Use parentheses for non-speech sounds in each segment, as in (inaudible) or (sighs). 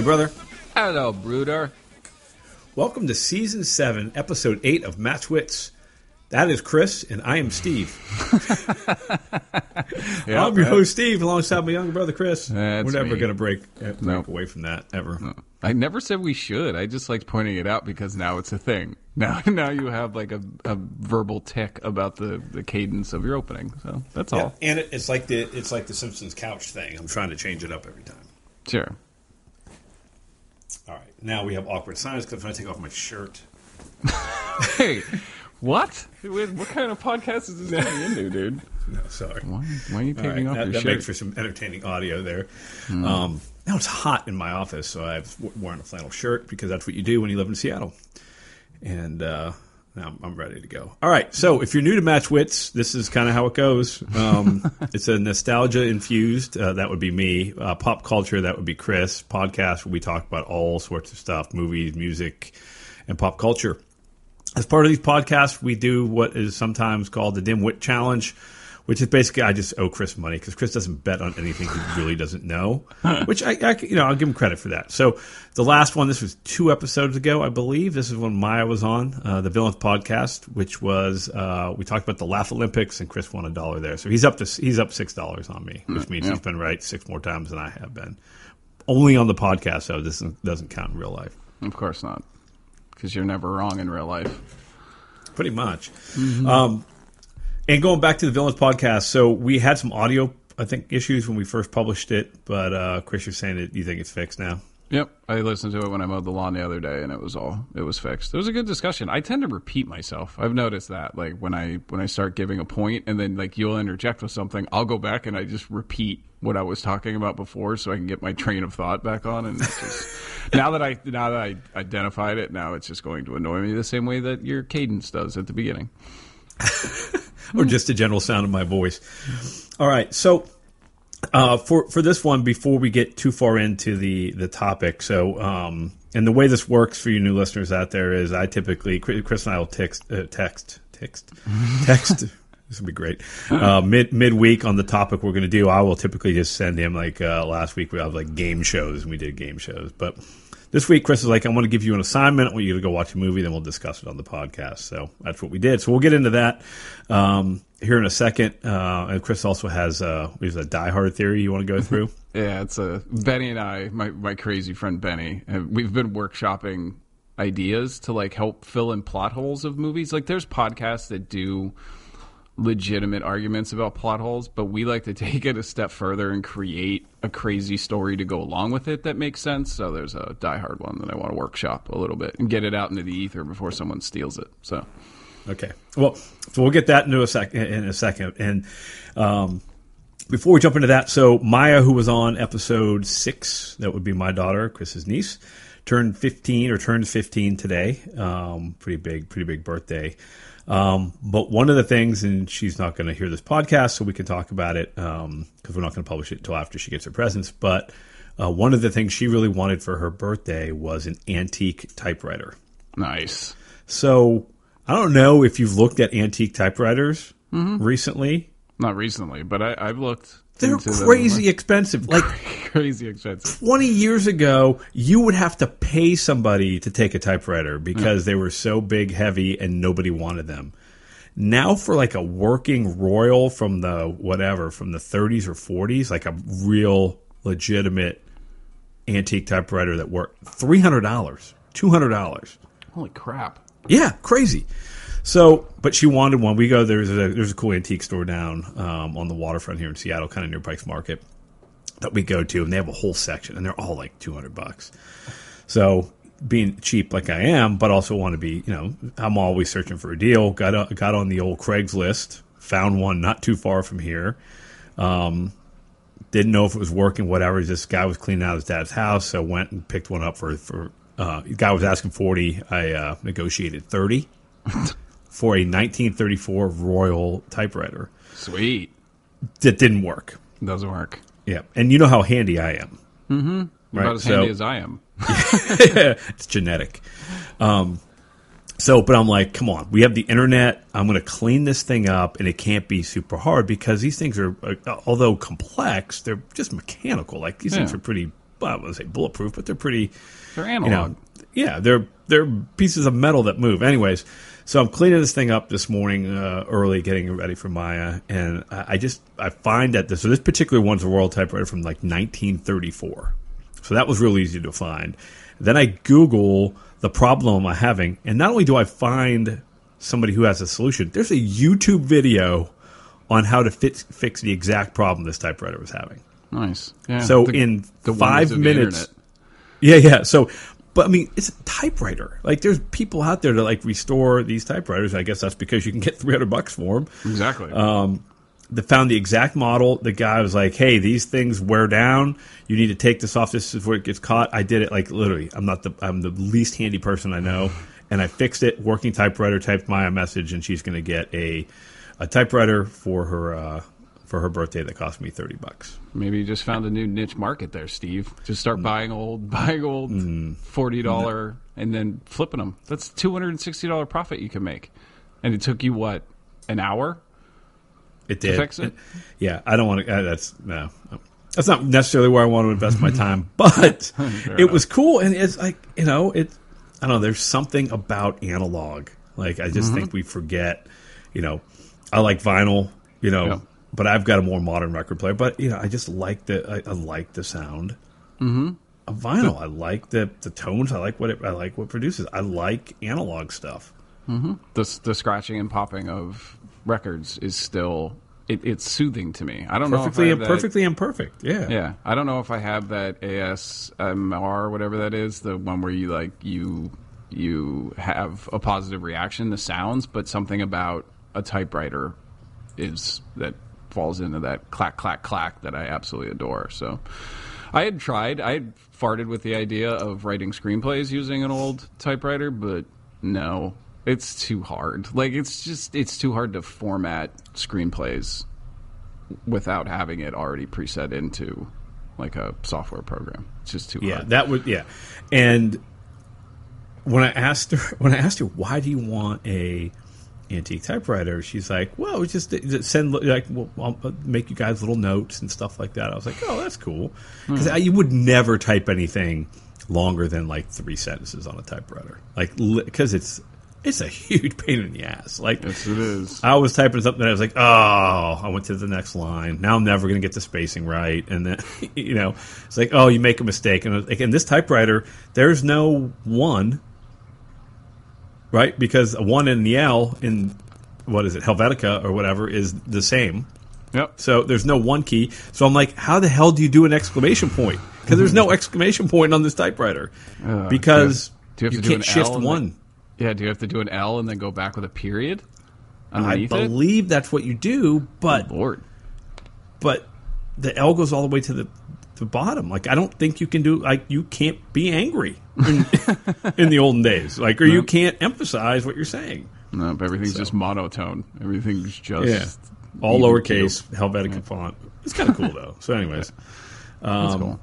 Hey, brother. Hello, Bruder. Welcome to season seven, episode eight of Match Wits. That is Chris, and I am Steve. (laughs) Yeah, I'm your host, Steve, alongside my younger brother, Chris. We're never going to break, uh, break No. away from that ever. I never said we should. I just liked pointing it out because now it's a thing. (laughs) Now, now you have like a, a verbal tick about the, the cadence of your opening. So that's Yeah, all. and it, it's like the it's like the Simpsons couch thing. I'm trying to change it up every time. Sure. All right, now we have awkward silence because I'm going to take off my shirt. (laughs) Hey, what? What kind of podcast is this turning into, dude? (laughs) No, sorry. Why, why are you All right, taking off that, your that shirt? Hmm. makes for some entertaining audio there. Um, now it's hot in my office, so I've w- worn a flannel shirt because that's what you do when you live in Seattle. And uh, I'm, I'm ready to go. All right, so if you're new to Match Wits, this is kind of how it goes. Um, (laughs) it's a nostalgia infused. Uh, that would be me. Uh, pop culture. That would be Chris. Podcast where we talk about all sorts of stuff: movies, music, and pop culture. As part of these podcasts, we do what is sometimes called the Dim Wit Challenge, which is basically I just owe Chris money because Chris doesn't bet on anything he (sighs) really doesn't know. which I, I, you know, I'll give him credit for that. So the last one, this was two episodes ago, I believe. This is when Maya was on uh, the Villains podcast, which was uh, we talked about the Laugh Olympics, and Chris won a dollar there. So he's up to he's up six dollars on me, which means yeah. he's been right six more times than I have been. Only on the podcast, though. This doesn't- count in real life. Of course not, because you're never wrong in real life. pretty much. Um, and going back to the Villains podcast, so we had some audio, I think, issues when we first published it, but uh, Chris, you're saying that you think it's fixed now. Yep, I listened to it when I mowed the lawn the other day, and it was all it was fixed. It was a good discussion. I tend to repeat myself. I've noticed that, like when I when I start giving a point, and then like you'll interject with something, I'll go back and I just repeat what I was talking about before, so I can get my train of thought back on. And just, (laughs) now that I now that I identified it, now it's just going to annoy me the same way that your cadence does at the beginning. (laughs) or just the general sound of my voice. All right, so uh, for for this one, before we get too far into the the topic, so um, and the way this works for you new listeners out there is, I typically Chris and I will text uh, text text (laughs) text. This would be great. Uh, mid midweek on the topic we're going to do, I will typically just send him like uh, last week we have like game shows and we did game shows, but this week Chris is like, I want to give you an assignment. I want you to go watch a movie, then we'll discuss it on the podcast. So that's what we did. So we'll get into that um, here in a second. Uh, and Chris also has uh, we have a Die Hard theory you want to go (laughs) through. Yeah, it's a Benny and I, my my crazy friend Benny, we've been workshopping ideas to like help fill in plot holes of movies. Like there's podcasts that do legitimate arguments about plot holes, but we like to (laughs) take it a step further and create a crazy story to go along with it that makes sense. So there's a Die Hard one that I want to workshop a little bit and get it out into the ether before someone steals it. So Okay. Well, so we'll get that into a sec in a second. And um, before we jump into that, so Maya, who was on episode six, that would be my daughter, Chris's niece, turned fifteen or turned fifteen today. Um, pretty big, pretty big birthday. Um, but one of the things, and she's not going to hear this podcast, so we can talk about it because we're not going to publish it until after she gets her presents. But uh, one of the things she really wanted for her birthday was an antique typewriter. nice. So I don't know if you've looked at antique typewriters recently. Not recently, but I, I've looked. They're crazy expensive. (laughs) Like crazy expensive. 20 years ago, you would have to pay somebody to take a typewriter because they were so big, heavy, and nobody wanted them. Now, for like a working Royal from the whatever, from the 30s or 40s, like a real legitimate antique typewriter that worked, $300, $200. Holy crap. Yeah, crazy. So, but she wanted one. We go there's a there's a cool antique store down um, on the waterfront here in Seattle, kind of near Pikes Market, that we go to, and they have a whole section, and they're all like two hundred bucks. So, being cheap like I am, but also want to be, you know, I'm always searching for a deal. Got a, got on the old Craigslist, found one not too far from here. Um, didn't know if it was working, whatever. This guy was cleaning out his dad's house, so went and picked one up for for. Uh, the guy was asking forty. I uh, negotiated thirty (laughs) for a 1934 Royal typewriter. Sweet. That didn't work. Doesn't work. Yeah, and you know how handy I am. You're Right, about as so- handy as I am. (laughs) (laughs) it's genetic. Um, so, but I'm like, come on, we have the internet. I'm going to clean this thing up, and it can't be super hard because these things are, uh, although complex, they're just mechanical. Like these things are pretty well, I wouldn't say bulletproof, but they're pretty. They're You analog. know, yeah, they're they're pieces of metal that move. Anyways, so I'm cleaning this thing up this morning uh, early, getting it ready for Maya, and I, I just I find that this so this particular one's a Royal typewriter from like 1934, so that was real easy to find. Then I Google the problem I'm having, and not only do I find somebody who has a solution, there's a YouTube video on how to fix fix the exact problem this typewriter was having. nice. Yeah. So The- in the five wonders of the minutes, yeah, yeah. So, but I mean, it's a typewriter. Like, there's people out there to like restore these typewriters. I guess that's because you can get (laughs) 300 bucks for them. exactly. Um, they found the exact model. The guy was like, "Hey, these things wear down. You need to take this off. This is where it gets caught." I did it like literally. I'm not the I'm the least handy person I know, (laughs) and I fixed it. Working typewriter. Typed Maya a message, and she's going to get a a typewriter for her uh, for her birthday that cost me 30 bucks. Maybe you just found a new niche market there, Steve. Just Mm. start buying old, (laughs) buying old forty dollar, and then flipping them. That's two hundred and sixty dollar profit you can make. And it took you what an hour? It did. fix it? Yeah, I don't want to. Uh, that's no. That's not necessarily where I want to invest my time, (laughs) but (laughs) it was cool, and it's like you know, it. I don't know. There's something about analog. Like I just think we forget. You know, I like vinyl. You know, Yeah. But I've got a more modern record player. But you know, I just like the. I, I like the sound. Mm-hmm. Of vinyl, I like the the tones. I like what it. I like what produces. I like analog stuff. The the scratching and popping of records is still it, it's soothing to me. I don't know if I Perfectly, have that- perfectly imperfect. Yeah. Yeah, I don't know if I have that ASMR or whatever that is, the one where you like you you have a positive reaction to sounds, but something about a typewriter is that falls into that clack clack clack that I absolutely adore. So I had tried, I had farted with the idea of writing screenplays using an old typewriter, but no, it's too hard. Like it's just it's too hard to format screenplays without having it already preset into like a software program. It's just too Yeah, hard. that would yeah. And when I asked her, (laughs) when I asked her, why do you want a antique typewriter? She's like, well, just send like, well, I'll make you guys little notes and stuff like that. I was like, oh, that's cool hmm. because you would never type anything longer than like three sentences on a typewriter, like because it's it's a huge pain in the ass. Like yes, it is. I was typing something and I was like, oh, I went to the next line. Now I'm never going to get the spacing right. And then, (laughs) you know, it's like, oh, you make a mistake. And like, in this typewriter, there's no one, right? Because a one in the L in, what is it, Helvetica or whatever is the same. Yep. So there's no one key. So I'm like, how the hell do you do an exclamation point? Because there's no (laughs) exclamation point on this typewriter. Uh, because do you have- do you have do can't an shift L one. then- Yeah, do you have to do an L and then go back with a period I underneath it? believe that's what you do, but Lord. but the L goes all the way to the the bottom. Like I don't think you can do like you can't be angry in, (laughs) in the olden days. Like or you can't emphasize what you're saying. No, but everything's just monotone. Everything's just Yeah. All lowercase keeled. Helvetica font. It's kind of cool though. So anyways, (laughs) That's um, cool.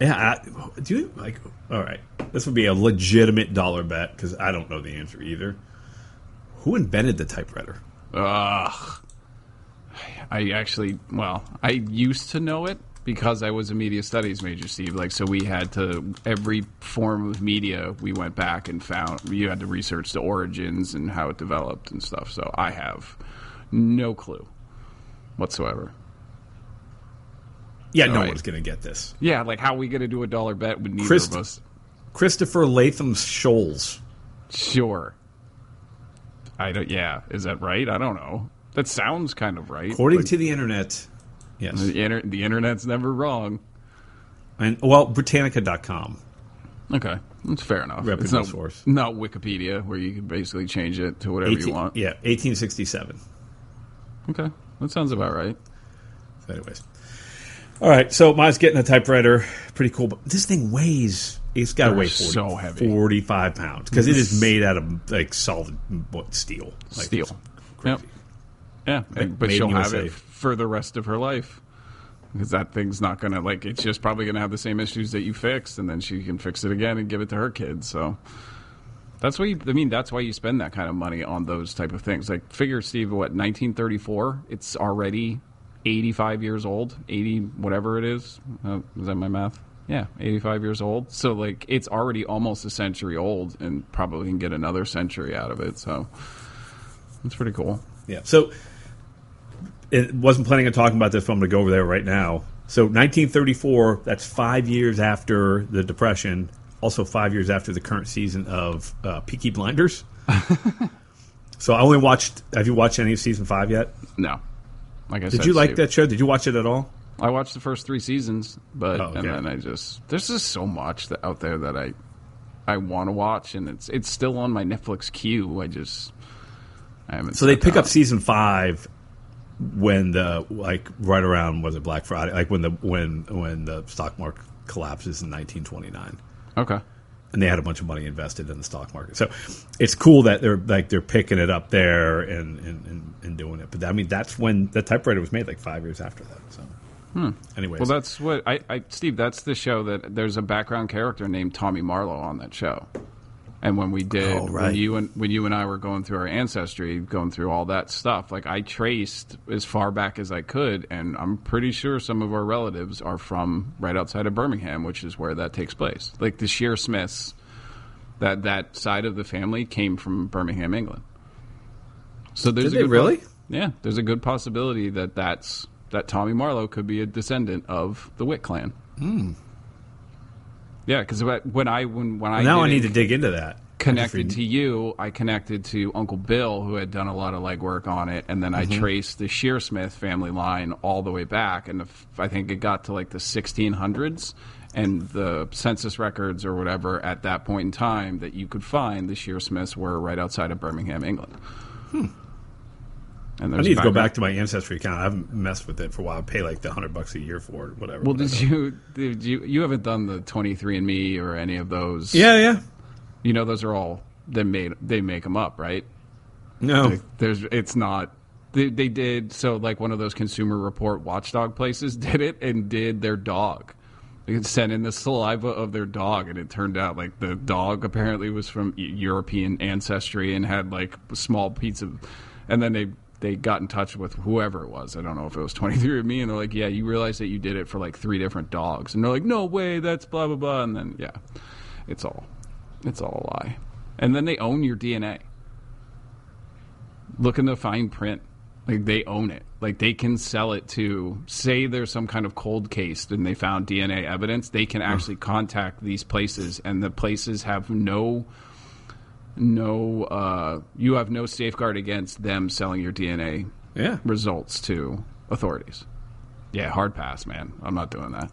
yeah, I, do you like all right. This would be a legitimate dollar bet cuz I don't know the answer either. Who invented the typewriter? Ugh. I actually, well, I used to know it because I was a media studies major, Steve. Like, so we had to every form of media we went back and found. You had to research the origins and how it developed and stuff. So I have no clue whatsoever. Yeah, no one's going to get this. Yeah, like how are we going to do a dollar bet with neither Christ- of us? Christopher Latham Scholes. Sure. I don't. Yeah, is that right? I don't know. That sounds kind of right. According Like, to the internet, yes. the, inter- the internet's never wrong. And well, Britannica.com. Okay, that's fair enough. Reputable it's not, source. not Wikipedia, where you can basically change it to whatever 18 you want. Yeah, 1867. Okay, that sounds about right. So anyways. All right, so mine's getting a typewriter. Pretty cool. But this thing weighs, it's got to weigh 40, so heavy. 45 pounds because it is made out of like solid what, steel. Like, Steel. Yep. Yeah, and- but she'll have USA. it for the rest of her life because that thing's not gonna like. It's just probably gonna have the same issues that you fixed, and then she can fix it again and give it to her kids. So that's why. I mean, that's why you spend that kind of money on those type of things. Like, figure, Steve, what 1934? It's already 85 years old. 80, whatever it is. Uh, is that my math? Yeah, 85 years old. So like it's already almost a century old and probably can get another century out of it. So it's pretty cool. Yeah. So it wasn't planning on talking about this, but I'm going to go over there right now. So 1934, that's five years after the Depression, also five years after the current season of uh, Peaky Blinders. (laughs) so I only watched. Have you watched any of season five yet? No. Like I Did said, you like save- that show? Did you watch it at all? I watched the first three seasons, but Oh, okay. and then I just there's just so much that, out there that I I want to watch, and it's it's still on my Netflix queue. I just I haven't. So they pick up season five when the like right around was it Black Friday? Like when the when when the stock market collapses in 1929. Okay. and they had a bunch of money invested in the stock market. So it's cool that they're like they're picking it up there and and, and, and doing it. But I mean, that's when the typewriter was made, like five years after that. So, hmm. anyways, Well, that's what I, I Steve. That's the show that there's a background character named Tommy Marlowe on that show. And when we did, Oh, right. when you and when you and I were going through our ancestry, going through all that stuff, like I traced as far back as I could, and I'm pretty sure some of our relatives are from right outside of Birmingham, which is where that takes place. Like the Shearsmiths, that that side of the family came from Birmingham, England. So there's Did a good really? yeah, there's a good possibility that that's that Tommy Marlowe could be a descendant of the Witt clan. Hmm. Yeah, because when I when when I now I need to dig into that. connected to you, I connected to Uncle Bill, who had done a lot of legwork on it, and then Mm-hmm. I traced the Shearsmith family line all the way back, and I think it got to like the 1600s, and the census records or whatever at that point in time that you could find, the Shearsmiths were right outside of Birmingham, England. Hmm. I need to go back to my ancestry account. I haven't messed with it for a while. I pay like the hundred bucks a year for it, whatever. Well, did you did you you haven't done the 23andMe or any of those? Yeah, yeah. you know those are all they made they make them up, right? No, there's it's not they, they did so like one of those consumer report watchdog places (laughs) did it and did their dog they sent in the saliva of their dog and it turned out like the dog apparently was from european ancestry and had like small of and then they they got in touch with whoever it was. I don't know if it was (laughs) 23andMe and they're like yeah you realize that you did it for like three different dogs. And they're like no way that's blah blah blah. And then yeah it's all it's all a lie. And then they own your dna look in the fine print. Like they own it. Like they can sell it to say there's some kind of cold case and they found DNA evidence, they can actually contact these places and the places have no no uh you have no safeguard against them selling your DNA yeah. results to authorities. Yeah, hard pass, man. I'm not doing that.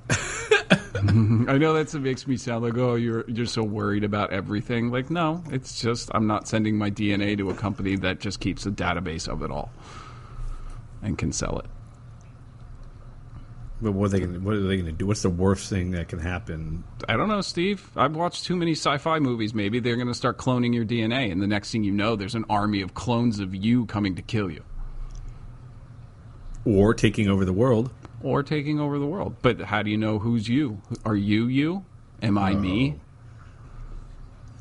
(laughs) I know that makes me sound like, oh, you're you're so worried about everything. Like, no, it's just I'm not sending my DNA to a company that just keeps a database of it all and can sell it. But what are they going? to What are they going to do? What's the worst thing that can happen? I don't know, Steve. I've watched too many sci-fi movies. Maybe they're going to start cloning your DNA, and the next thing you know, there's an army of clones of you coming to kill you Or taking over the world? or taking over the world. But how do you know who's you? Are you you? Am I me?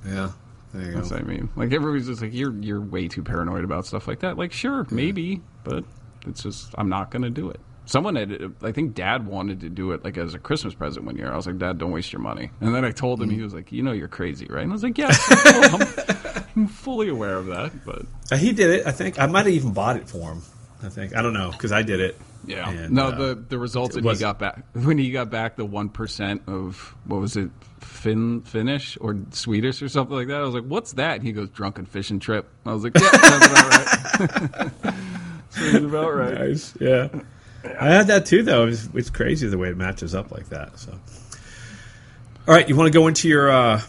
Oh. Yeah. There you That's what I mean. Like everybody's just like you're you're way too paranoid about stuff like that. Like sure, maybe, but it's just I'm not going to do it. Someone had, I think, Dad wanted to do it like as a Christmas present one year. I was like, Dad, don't waste your money. And then I told him, he was like, you know, you're crazy, right? And I was like, yeah, I'm, (laughs) I'm fully aware of that, but Uh, he did it. I think I might have even bought it for him. I think I don't know because I did it. yeah. And, no, uh, the the results that was- he got back when he got back the one percent of what was it, Fin Finnish or Swedish or something like that. I was like, what's that? And he goes, drunken fishing trip. I was like, yeah, sounds about right. (laughs) sounds about right. Nice. Yeah. I had that too, though. It's, it's crazy the way it matches up like that. So, all right, you want to go into your uh,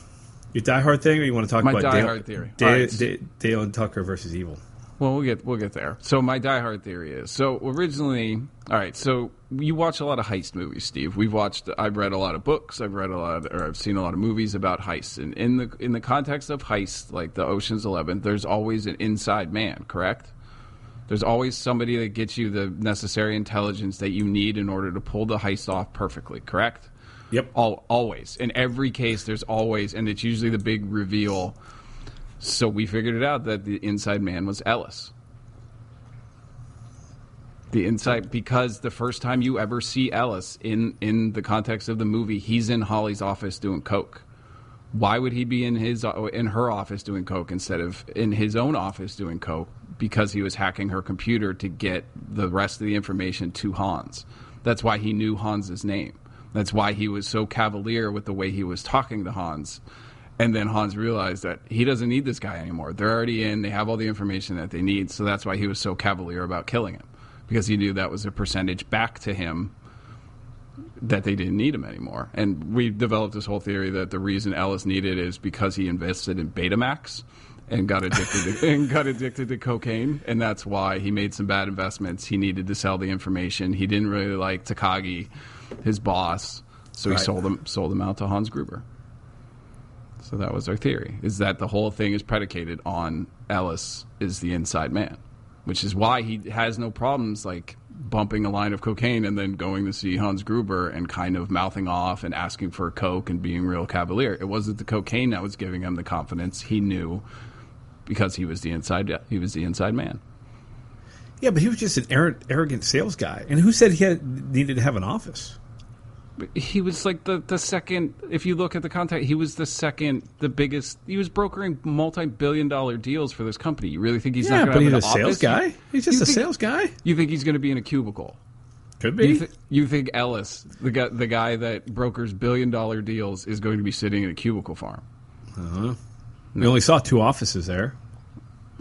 your Die Hard thing, or you want to talk My about Die Dale, Hard theory. Dale, right. Da- Dale and Tucker versus Evil? Well, we'll get we'll get there. So my diehard theory is so originally, all right. So you watch a lot of heist movies, Steve. We've watched. I've read a lot of books. I've read a lot, of, or I've seen a lot of movies about heists. And in the in the context of heists, like the Ocean's Eleven, there's always an inside man. Correct. There's always somebody that gets you the necessary intelligence that you need in order to pull the heist off perfectly. Correct. Yep. All, always. In every case, there's always, and it's usually the big reveal. So we figured it out that the inside man was Ellis. The insight because the first time you ever see Ellis in in the context of the movie, he's in Holly's office doing coke. Why would he be in his in her office doing coke instead of in his own office doing coke? Because he was hacking her computer to get the rest of the information to Hans. That's why he knew Hans's name. That's why he was so cavalier with the way he was talking to Hans. And then Hans realized that he doesn't need this guy anymore. They're already in. They have all the information that they need. So that's why he was so cavalier about killing him because he knew that was a percentage back to him that they didn't need him anymore. And we developed this whole theory that the reason Ellis needed is because he invested in Betamax and got addicted to, (laughs) and got addicted to cocaine, and that's why he made some bad investments. He needed to sell the information. He didn't really like Takagi, his boss, so he Right. sold them sold him out to Hans Gruber. So that was our theory: is that the whole thing is predicated on Ellis is the inside man, which is why he has no problems like bumping a line of cocaine and then going to see Hans Gruber and kind of mouthing off and asking for a coke and being real cavalier. It wasn't the cocaine that was giving him the confidence. He knew because he was the inside he was the inside man. Yeah, but he was just an arrogant, arrogant sales guy. And who said he had, needed to have an office? he was like the, the second if you look at the contact he was the second the biggest he was brokering multi-billion dollar deals for this company you really think he's yeah, not going to he's a sales guy. He's just you a think- sales guy. you think he's going to be in a cubicle Could you, be. th- you think ellis the guy, the guy that brokers billion dollar deals is going to be sitting in a cubicle farm uh-huh. we only saw two offices there.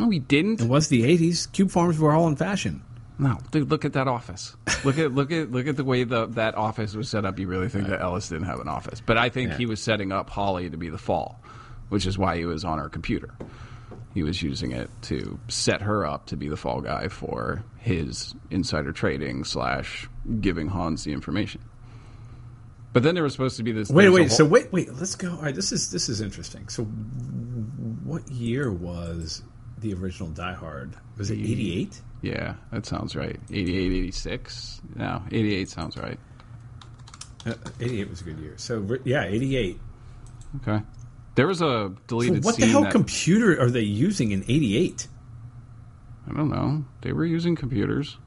No he didn't It was the 80s. Cube farms were all in fashion. no dude look at that office look at look at look at the way the, that office was set up you really think that ellis didn't have an office but i think Yeah. he was setting up holly to be the fall which is why he was on her computer he was using it to set her up to be the fall guy for his insider trading slash giving hans the information but then there was supposed to be this Wait, wait. whole- So wait, wait. Let's go. All right. This is this is interesting. So, what year was the original Die Hard? Was it 88? yeah that sounds right 88 86 no 88 sounds right Uh, 88 was a good year. So yeah, 88. okay there was a So deleted what the hell that- computer are they using in 88? I don't know. They were using computers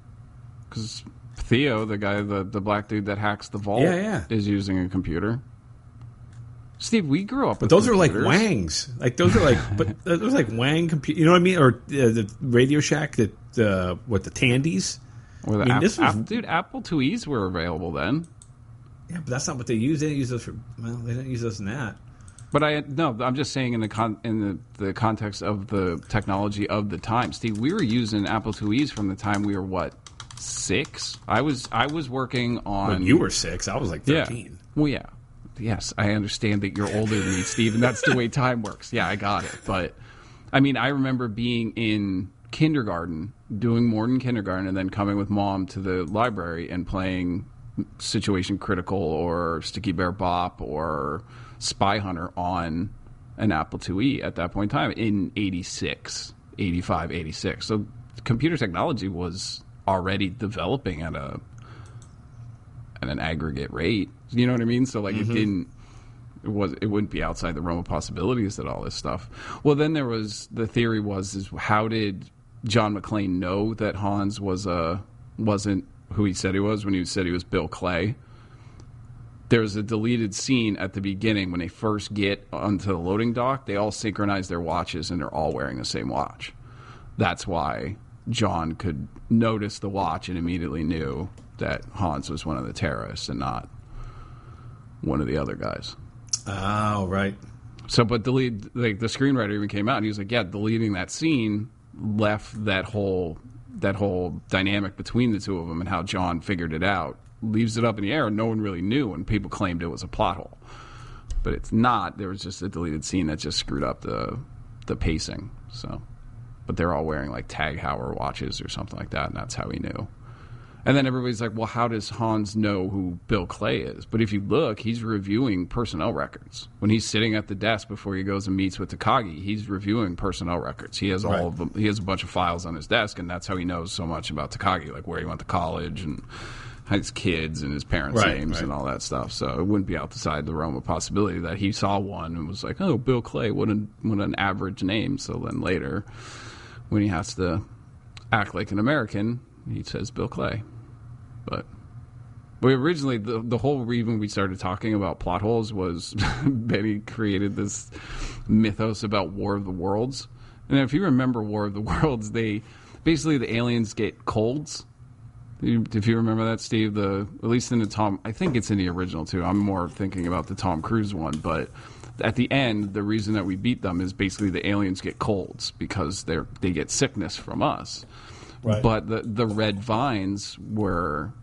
because Theo, the guy, the the black dude that hacks the vault, Yeah, yeah. is using a computer. Steve, we grew up with Those are like computers. Wangs. Like those are like, (laughs) but those are like Wang computer. You know what I mean? Or uh, the Radio Shack. That uh, what the Tandies. Or the I mean, app, this was- app- dude, Apple IIe's were available then. Yeah, but that's not what they use. They didn't use those for. Well, they didn't use those in that. But I no, I'm just saying in the con, in the, the context of the technology of the time, Steve, we were using Apple IIe's from the time we were what six. I was I was working on When you were six, I was like Yeah. thirteen. Well, yeah. Yes, I understand that you're older than me, Steve, and that's the way time works. Yeah, I got it. But I mean, I remember being in kindergarten, doing more than kindergarten, and then coming with mom to the library and playing Situation Critical or Sticky Bear Bop or Spy Hunter on an Apple IIe at that point in time in 86, 85, 86. So computer technology was already developing at a at an aggregate rate. You know what I mean? So like it didn't it was it wouldn't be outside the realm of possibilities that all this stuff. Well, then there was the theory was is how did John McClane know that Hans was uh wasn't who he said he was when he said he was Bill Clay? There's a deleted scene at the beginning when they first get onto the loading dock. They all synchronize their watches and they're all wearing the same watch. That's why John could notice the watch and immediately knew that Hans was one of the terrorists and not one of the other guys. Oh, right. So, but delete like the screenwriter even came out and he was like, "Yeah, deleting that scene left that whole that whole dynamic between the two of them and how John figured it out leaves it up in the air. and No one really knew, and people claimed it was a plot hole, but it's not. There was just a deleted scene that just screwed up the the pacing. So, but they're all wearing like Tag Heuer watches or something like that, and that's how he knew. And then everybody's like, well, how does Hans know who Bill Clay is? But if you look, he's reviewing personnel records. When he's sitting at the desk before he goes and meets with Takagi, he's reviewing personnel records. He has all Right. of them. He has a bunch of files on his desk, and that's how he knows so much about Takagi, like where he went to college and his kids and his parents' Right, names right. and all that stuff. So it wouldn't be outside the realm of possibility that he saw one and was like, oh, Bill Clay, what an, what an average name. So then later, when he has to act like an American, He says Bill Clay, but we originally the the whole reason we started talking about plot holes was (laughs) Benny created this mythos about War of the Worlds, and if you remember War of the (laughs) Worlds, they basically the aliens get colds. If you remember that, Steve, the at least in the Tom, I think it's in the original too. I'm more thinking about the Tom Cruise one, but at the end, the reason that we beat them is basically the aliens get colds because they're they get sickness from us. Right. But the the red vines were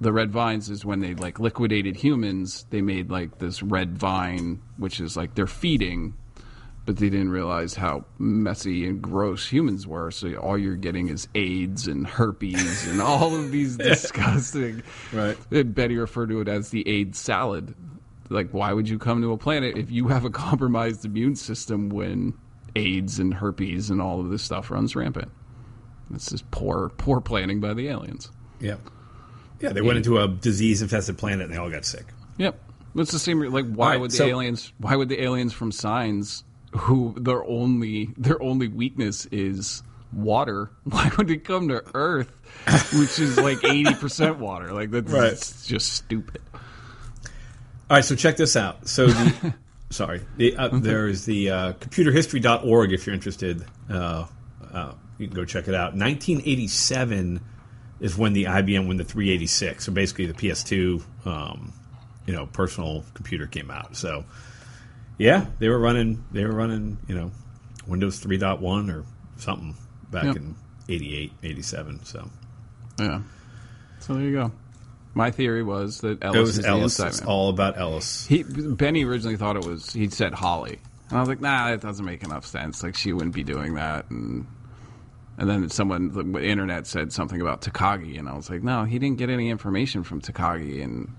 the red vines is when they like liquidated humans. They made like this red vine, which is like they're feeding, but they didn't realize how messy and gross humans were. So all you're getting is AIDS and herpes and all of these (laughs) disgusting. Right. And Betty referred to it as the AIDS salad. Like, why would you come to a planet if you have a compromised immune system when AIDS and herpes and all of this stuff runs rampant? This is poor, poor planning by the aliens. Yeah. Yeah, they went into a disease infested planet and they all got sick. Yep. It's the same. Like, why Right, would the so- aliens? Why would the aliens from Signs, who their only their only weakness is water, (laughs) why would they come to Earth, which is like eighty percent water? Like that's Right. just stupid. All right, so check this out. So the (laughs) sorry, the, uh, there is the uh, computerhistory.org if you're interested. Uh, uh, you can go check it out. 1987 is when the IBM won the 386. So basically, the PS2, um, you know, personal computer came out. So yeah, they were running. They were running. You know, Windows 3.1 or something back Yep. in 88, 87. So Yeah. So there you go. My theory was that Ellis it was is Ellis. inside It's all about Ellis. He Benny originally thought it was he said Holly. And I was like, nah, that doesn't make enough sense. Like she wouldn't be doing that and and then someone the internet said something about Takagi and I was like, no, he didn't get any information from Takagi and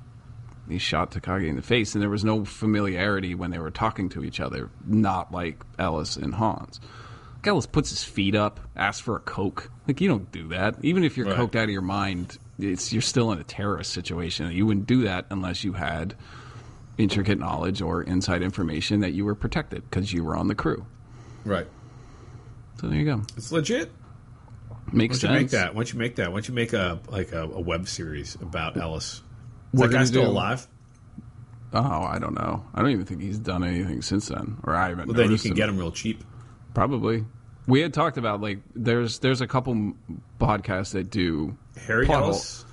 he shot Takagi in the face and there was no familiarity when they were talking to each other, not like Ellis and Hans. Like, Ellis puts his feet up, asks for a coke. Like you don't do that. Even if you're Right. coked out of your mind, it's you're still in a terrorist situation. You wouldn't do that unless you had intricate knowledge or inside information that you were protected because you were on the crew. Right. So there you go. It's legit. Makes Why don't you make that? Why don't you make that? Why don't you make a like a, a web series about Ellis? Is that guy still do- alive? Oh, I don't know. I don't even think he's done anything since then, or I haven't. Well, then you can him. get him real cheap. Probably. We had talked about like there's there's a couple podcasts that do Harry plot hole- Ellis?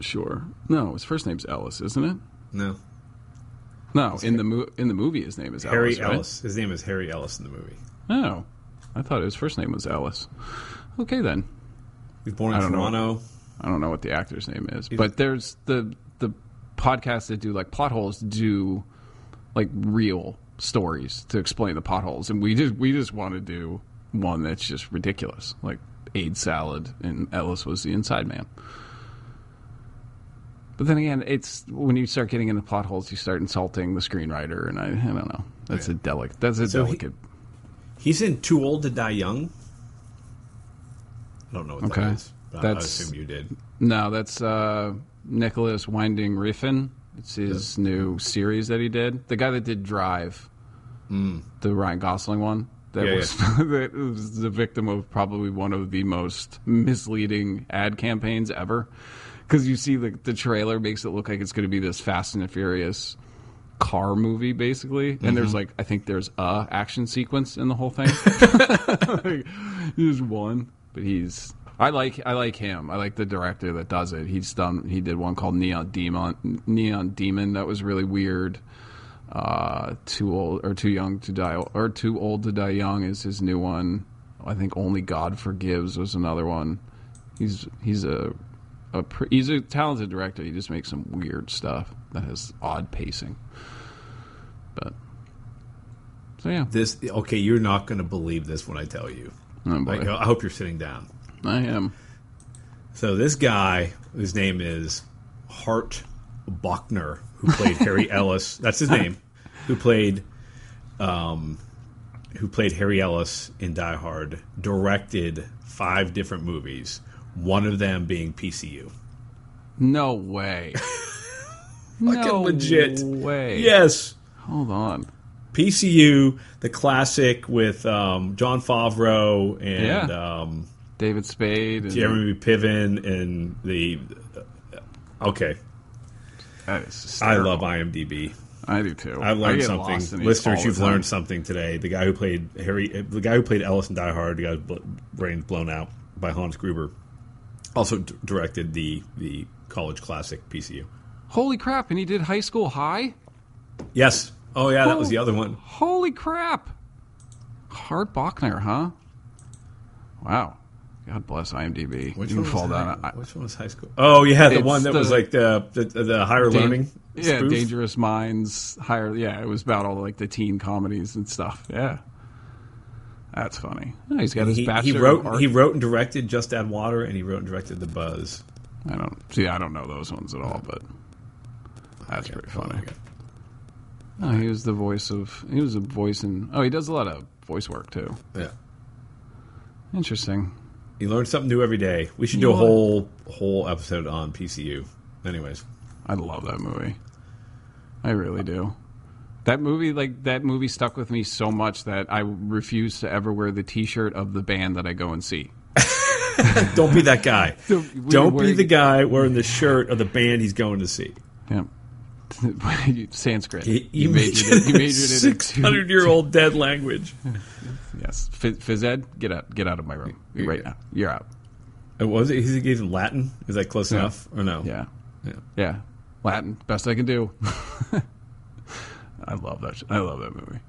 Sure. No, his first name's Ellis, isn't it? No, No, in the mo- in the movie his name is Harry Ellis. right? Ellis. His name is Harry Ellis in the movie. Oh, I thought his first name was Ellis. Okay then. He was born in I don't know. Toronto. I don't know what the actor's name is, but there's the the podcasts that do like plot holes do like real stories to explain the potholes, and we just we just want to do one that's just ridiculous, like aid salad, and Ellis was the inside man. But then again, it's when you start getting into plot holes, you start insulting the screenwriter, and I, I don't know. That's a delicate. That's a So he- delicate. He's in Too Old to Die Young. I don't know what Okay. that is. But I assume you did. No, that's uh, Nicolas Winding Refn. It's his new series that he did. The guy that did Drive, the Ryan Gosling one. That Yeah, was (laughs) that was the victim of probably one of the most misleading ad campaigns ever. Because you see the the trailer makes it look like it's going to be this Fast and the Furious car movie, basically. And there's like I think there's a action sequence in the whole thing. (laughs) (laughs) like, there's one, but he's. I like I like him. I like the director that does it. He's done. He did one called Neon Demon. Neon Demon that was really weird. Uh, too old or too young to die or too old to die young is his new one. I think Only God Forgives was another one. He's he's a, a he's a talented director. He just makes some weird stuff that has odd pacing. But so yeah, This okay? You're not going to believe this when I tell you. oh Like, I hope you're sitting down. I am. So this guy, whose name is Hart Bochner, who played Harry (laughs) Ellis. That's his name. Who played, um, who played Harry Ellis in Die Hard. Directed five different movies. One of them being PCU. No way. (laughs) Fucking no legit. way. Yes. Hold on. PCU, the classic with um, Jon Favreau and Yeah. um, David Spade. And, Jeremy Piven and the. Okay, I love IMDb. I do too. I've learned something. lost in these Listeners, you've learned something today. The guy who played Harry, the guy who played Ellis in Die Hard, the guy whose bl- brains blown out by Hans Gruber, also d- directed the the college classic PCU. Holy crap! And he did High School High. Yes. Oh yeah, that was the other one. Holy crap! Hart Bochner, huh? Wow. God bless IMDb. Which you one can was fall high, down. Which one was high school? Oh yeah, the It's one that was like the the, the higher Dan- learning. Yeah, spoof? Dangerous Minds, higher. Yeah, it was about all like the teen comedies and stuff. Yeah, that's funny. Oh, he's got his He, bachelor. he wrote he wrote and directed Just Add Water, and he wrote and directed The Buzz. I don't see. I don't know those ones at all, but that's pretty funny. Oh, he was the voice of. He was a voice in. Oh, he does a lot of voice work too. Yeah. Interesting. You learn something new every day. We should do a whole whole episode on PCU. Anyways, I love that movie. I really do. That movie, like that movie, stuck with me so much that I refuse to ever wear the T-shirt of the band that I go and see. (laughs) don't be that guy. (laughs) Don't be wearing- the guy wearing the shirt of the band he's going to see. Yeah. (laughs) Sanskrit. He, He majored in, he majored in six hundred year old dead language. (laughs) Yes. Phys, phys ed, get out, get out of my room right now. You're out. Uh, Was it? He gave him Latin. Is that close Yeah. enough or no? Yeah. Yeah. Yeah. Latin, best I can do. (laughs) I love that. I love that movie.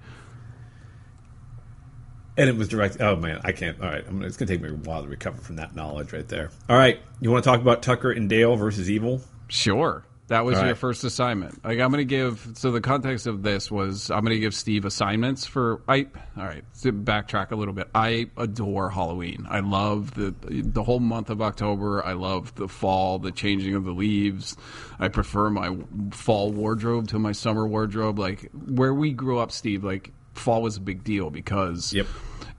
And it was directed. Oh man, I can't. All right, I'm, it's gonna take me a while to recover from that knowledge right there. All right, you want to talk about Tucker and Dale versus Evil? Sure. That was All your right. first assignment. Like I'm going to give. So the context of this was I'm going to give Steve assignments for. I all right. To backtrack a little bit. I adore Halloween. I love the the whole month of October. I love the fall, the changing of the leaves. I prefer my fall wardrobe to my summer wardrobe. Like where we grew up, Steve. Like fall was a big deal because Yep.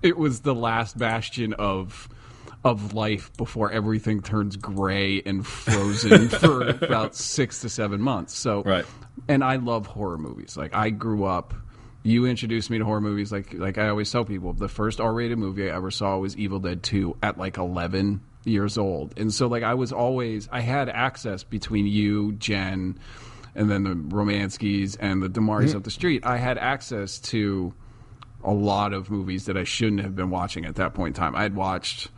it was the last bastion of of life before everything turns gray and frozen (laughs) for about six to seven months. So, Right. And I love horror movies. Like I grew up. You introduced me to horror movies. Like like I always tell people, the first R-rated movie I ever saw was Evil Dead Two at like eleven years old, and so like I was always I had access between you, Jen, and then the Romanskis and the Demaris mm-hmm. up the street. I had access to a lot of movies that I shouldn't have been watching at that point in time. I had watched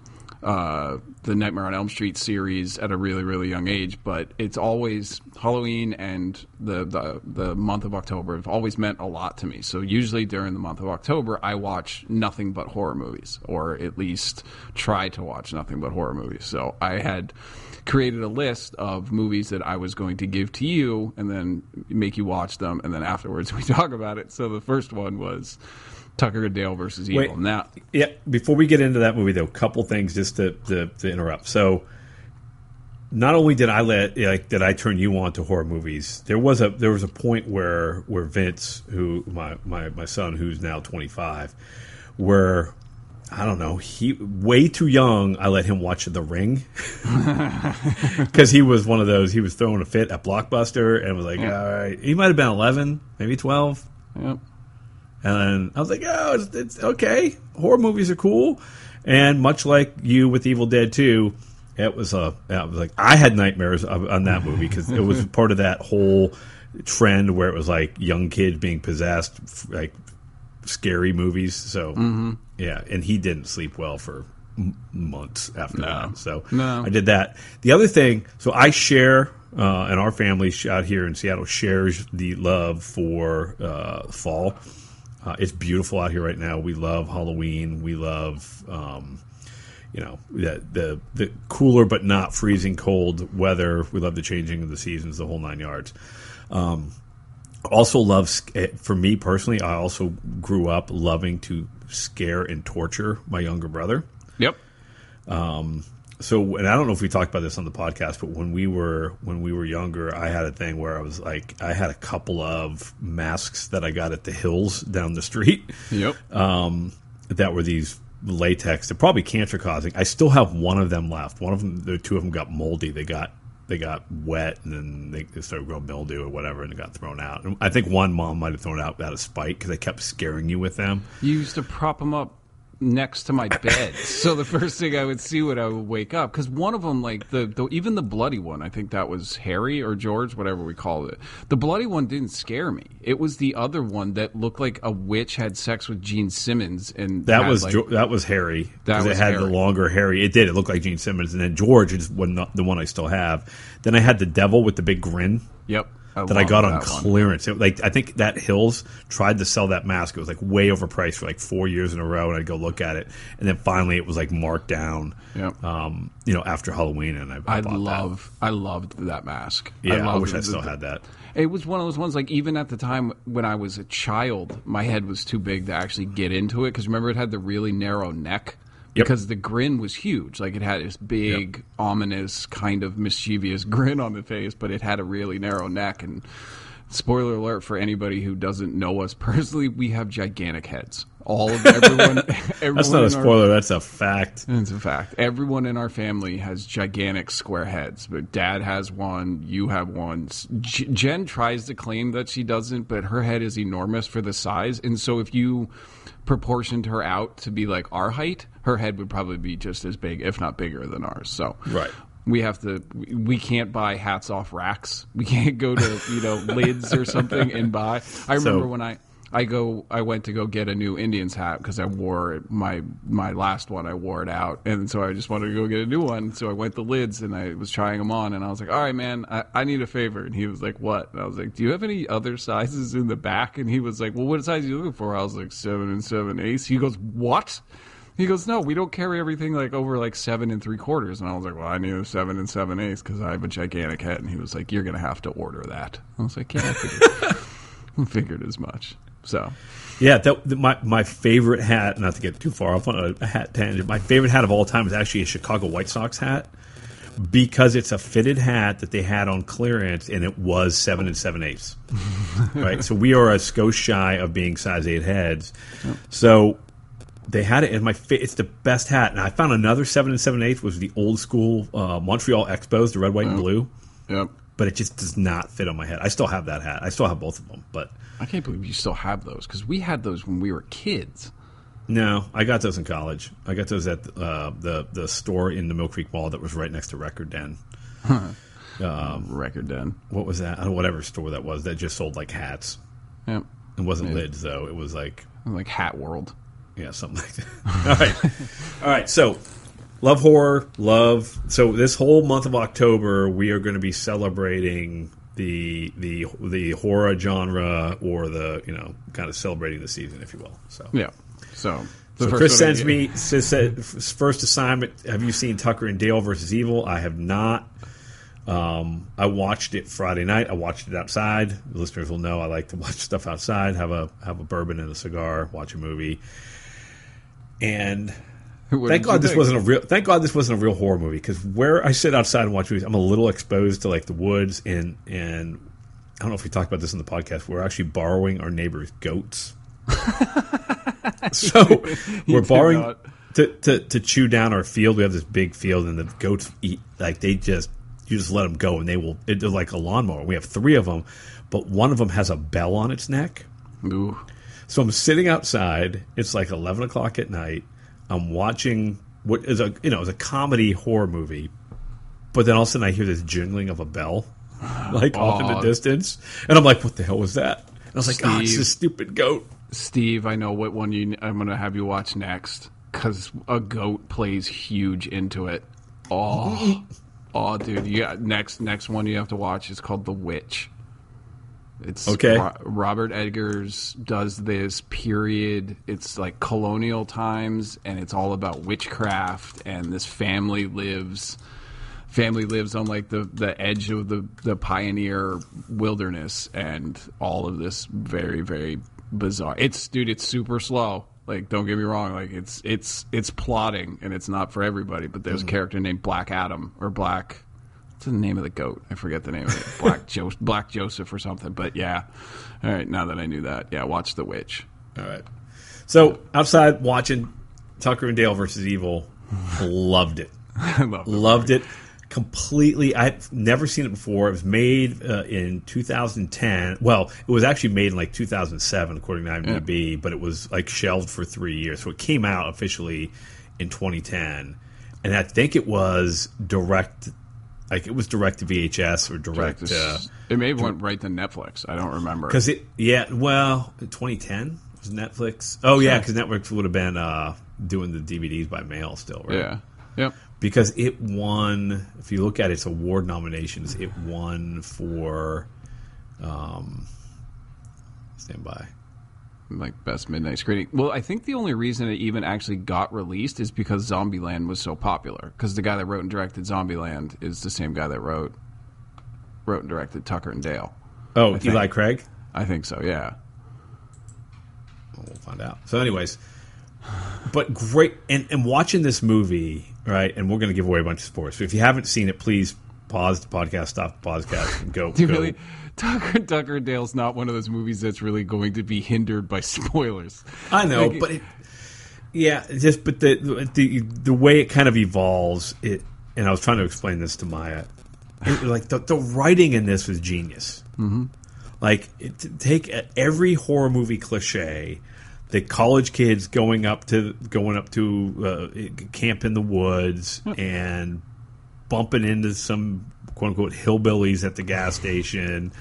uh, the Nightmare on Elm Street series at a really, really young age, but it's always Halloween and the, the the month of October have always meant a lot to me. So usually during the month of October, I watch nothing but horror movies, or at least try to watch nothing but horror movies. So I had created a list of movies that I was going to give to you and then make you watch them, and then afterwards (laughs) we talk about it. So the first one was Tucker and Dale versus Evil. Wait. Now, Yeah. Before we get into that movie, though, a couple things just to, to, to interrupt. So, not only did I let like did I turn you on to horror movies, there was a there was a point where where Vince, who my my, my son, who's now twenty five, where I don't know, he way too young. I let him watch The Ring (laughs) because he was one of those. He was throwing a fit at Blockbuster and was like, Yeah. all right, he might have been eleven, maybe twelve. yep. And I was like, oh, it's, it's okay. Horror movies are cool. And much like you with Evil Dead 2, it was a, it was like, I had nightmares on that movie because it was part of that whole trend where it was like young kids being possessed, like scary movies. So, yeah. And he didn't sleep well for m- months after No. that. So No. I did that. The other thing, so I share, uh, and our family out here in Seattle shares the love for uh, fall. Uh, it's beautiful out here right now. We love Halloween. We love, um, you know, the, the the cooler but not freezing cold weather. We love the changing of the seasons, the whole nine yards. Um, also love eh, for me personally. I also grew up loving to scare and torture my younger brother. Yep. So, and I don't know if we talked about this on the podcast, but when we were when we were younger, I had a thing where I was like, I had a couple of masks that I got at the hills down the street Yep. um, that were these latex. They're probably cancer causing. I still have one of them left. One of them, the two of them got moldy. They got they got wet and then they, they started growing mildew or whatever, and it got thrown out. And I think one mom might have thrown it out out of spite because I kept scaring you with them. you used to prop them up next to my bed. (laughs) so the first thing I would see when I would wake up, because one of them, like the, the even the bloody one, I think that was Harry or George, whatever we called it. The bloody one didn't scare me. It was the other one that looked like a witch had sex with Gene Simmons, and That had, was like, Jo- that was Harry. That was it had the longer Harry. It did. It looked like Gene Simmons, and then George is one the one I still have. Then I had the devil with the big grin yep that I got on clearance. It, like I think that Hills tried to sell that mask. It was like way overpriced for like four years in a row, and I'd go look at it, and then finally it was like marked down. Yep. Um, you know, after Halloween, and I, I, I love, I loved that mask. Yeah, I, loved wish I still the- had that. It was one of those ones like even at the time when I was a child, my head was too big to actually get into it because remember it had the really narrow neck Yep. because the grin was huge. Like it had this big, ominous, kind of mischievous (laughs) grin on the face, but it had a really narrow neck. And spoiler alert for anybody who doesn't know us (laughs) personally, we have gigantic heads. All of everyone, (laughs) everyone That's not a in our- spoiler. That's a fact. it's a fact. Everyone in our family has gigantic square heads, but dad has one, you have one. Jen tries to claim that she doesn't, but her head is enormous for the size. And so if you proportioned her out to be like our height, her head would probably be just as big, if not bigger than ours. So Right. we have to we- can't buy hats off racks. We can't go to you know (laughs) lids or something and buy. I remember So- when i i go i went to go get a new indians hat because i wore it my my last one i wore it out. And so i just wanted to go get a new one. So i went to lids and i was trying them on and i was like all right man i, I need a favor. And he was like what? And i was like do you have any other sizes in the back? And he was like well what size are you looking for? I was like seven and seven eighths. He goes what he goes, no, we don't carry everything like over like seven and three quarters. And I was like, well, I need a seven and seven eighths because I have a gigantic head. And he was like, you're going to have to order that. I was like, yeah, I figured, (laughs) I figured as much. So Yeah, that, my my favorite hat. Not to get too far off on a, hat tangent. My favorite hat of all time is actually a Chicago White Sox hat because it's a fitted hat that they had on clearance, and it was seven and seven eighths. (laughs) right, so we are a skosh shy of being size eight heads. So they had it in my. Fa- it's the best hat, and I found another seven and seven eighths was the old school uh, Montreal Expos, the red, white, and blue. yep. But it just does not fit on my head. I still have that hat. I still have both of them, but. I can't believe you still have those because we had those when we were kids. No, I got those in college. I got those at uh, the the store in the Mill Creek Mall that was right next to Record Den. (laughs) Record den. What was that? I don't whatever store that was that just sold like hats. Yep. It wasn't lids though. It was like Like Hat World. Yeah, something like that. (laughs) All right, all right. So, love horror, love. So this whole month of October, we are going to be celebrating the the the horror genre or the you know kind of celebrating the season, if you will. So Yeah. So, So Chris sends me says, first assignment. Have you seen Tucker and Dale versus Evil? I have not. Um, I watched it Friday night. I watched it outside. The listeners will know I like to watch stuff outside. Have a have a bourbon and a cigar. Watch a movie. And thank God this think? wasn't a real. Thank God this wasn't a real horror movie because where I sit outside and watch movies, I'm a little exposed to like the woods and and I don't know if we talked about this in the podcast. We're actually borrowing our neighbor's goats. (laughs) so we're borrowing to, to to chew down our field. We have this big field, and the goats eat like they just you just let them go, and they will. It, they're like a lawnmower. We have three of them, but one of them has a bell on its neck. Ooh. So I'm sitting outside. It's like 11 o'clock at night. I'm watching what is a you know it's a comedy horror movie, but then all of a sudden I hear this jingling of a bell, (laughs) like off in the distance, and I'm like, "What the hell was that?" And I was like, "Oh, it's Steve. this stupid goat." Steve, I know what one you, I'm going to have you watch next because a goat plays huge into it. Oh, oh, (gasps) dude! Got, next next one you have to watch is called The Witch. It's Okay. Ro- Robert Eggers does this period. It's like colonial times, and it's all about witchcraft. And this family lives family lives on like the, the edge of the, the pioneer wilderness and all of this very very bizarre it's dude it's super slow like don't get me wrong like it's it's it's plotting and it's not for everybody but there's a mm. character named black adam or black what's the name of the goat i forget the name of it black (laughs) jo- black joseph or something but yeah all right now that i knew that yeah watch the witch All right. So outside watching Tucker and Dale versus Evil, loved it. (laughs) i love it Loved it. completely. I've never seen it before. It was made uh, in 2010. Well, it was actually made in like 2007, according to IMDb, yeah. but it was like shelved for three years. So it came out officially in 2010, and I think it was direct. Like it was direct to VHS or direct. direct to, uh, it may have went right to Netflix. I don't remember because it. Yeah, well, 2010 was Netflix. Oh yeah, because Netflix would have been uh, doing the DVDs by mail still, right? Yeah. Yep because it won. If you look at its award nominations, it won for. Um, stand by. Like best midnight screening. Well, I think the only reason it even actually got released is because Zombieland was so popular. Because the guy that wrote and directed Zombieland is the same guy that wrote wrote and directed Tucker and Dale. Oh, Eli Craig. I think so. Yeah. Well, we'll find out. So, anyways, but great. And, and watching this movie, right? And we're going to give away a bunch of sports. So if you haven't seen it, please pause the podcast, stop the podcast, and go. (laughs) Do you go. really? Tucker Tucker Dale's not one of those movies that's really going to be hindered by (laughs) spoilers. I know, like, but it, yeah, just but the the the way it kind of evolves, it. And I was trying to explain this to Maya. It, like the, the writing in this was genius. Mm-hmm. Like it, take every horror movie cliche the college kids going up to going up to uh, camp in the woods and bumping into some quote unquote hillbillies at the gas station,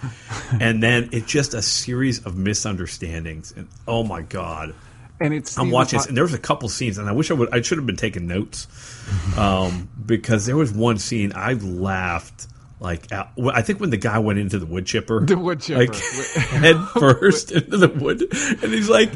and then it's just a series of misunderstandings. And oh my god! And it's I'm watching this, and there was a couple scenes, and I wish I would I should have been taking notes um, because there was one scene I laughed like I think when the guy went into the wood chipper, the wood chipper, like (laughs) head first into the wood, and he's like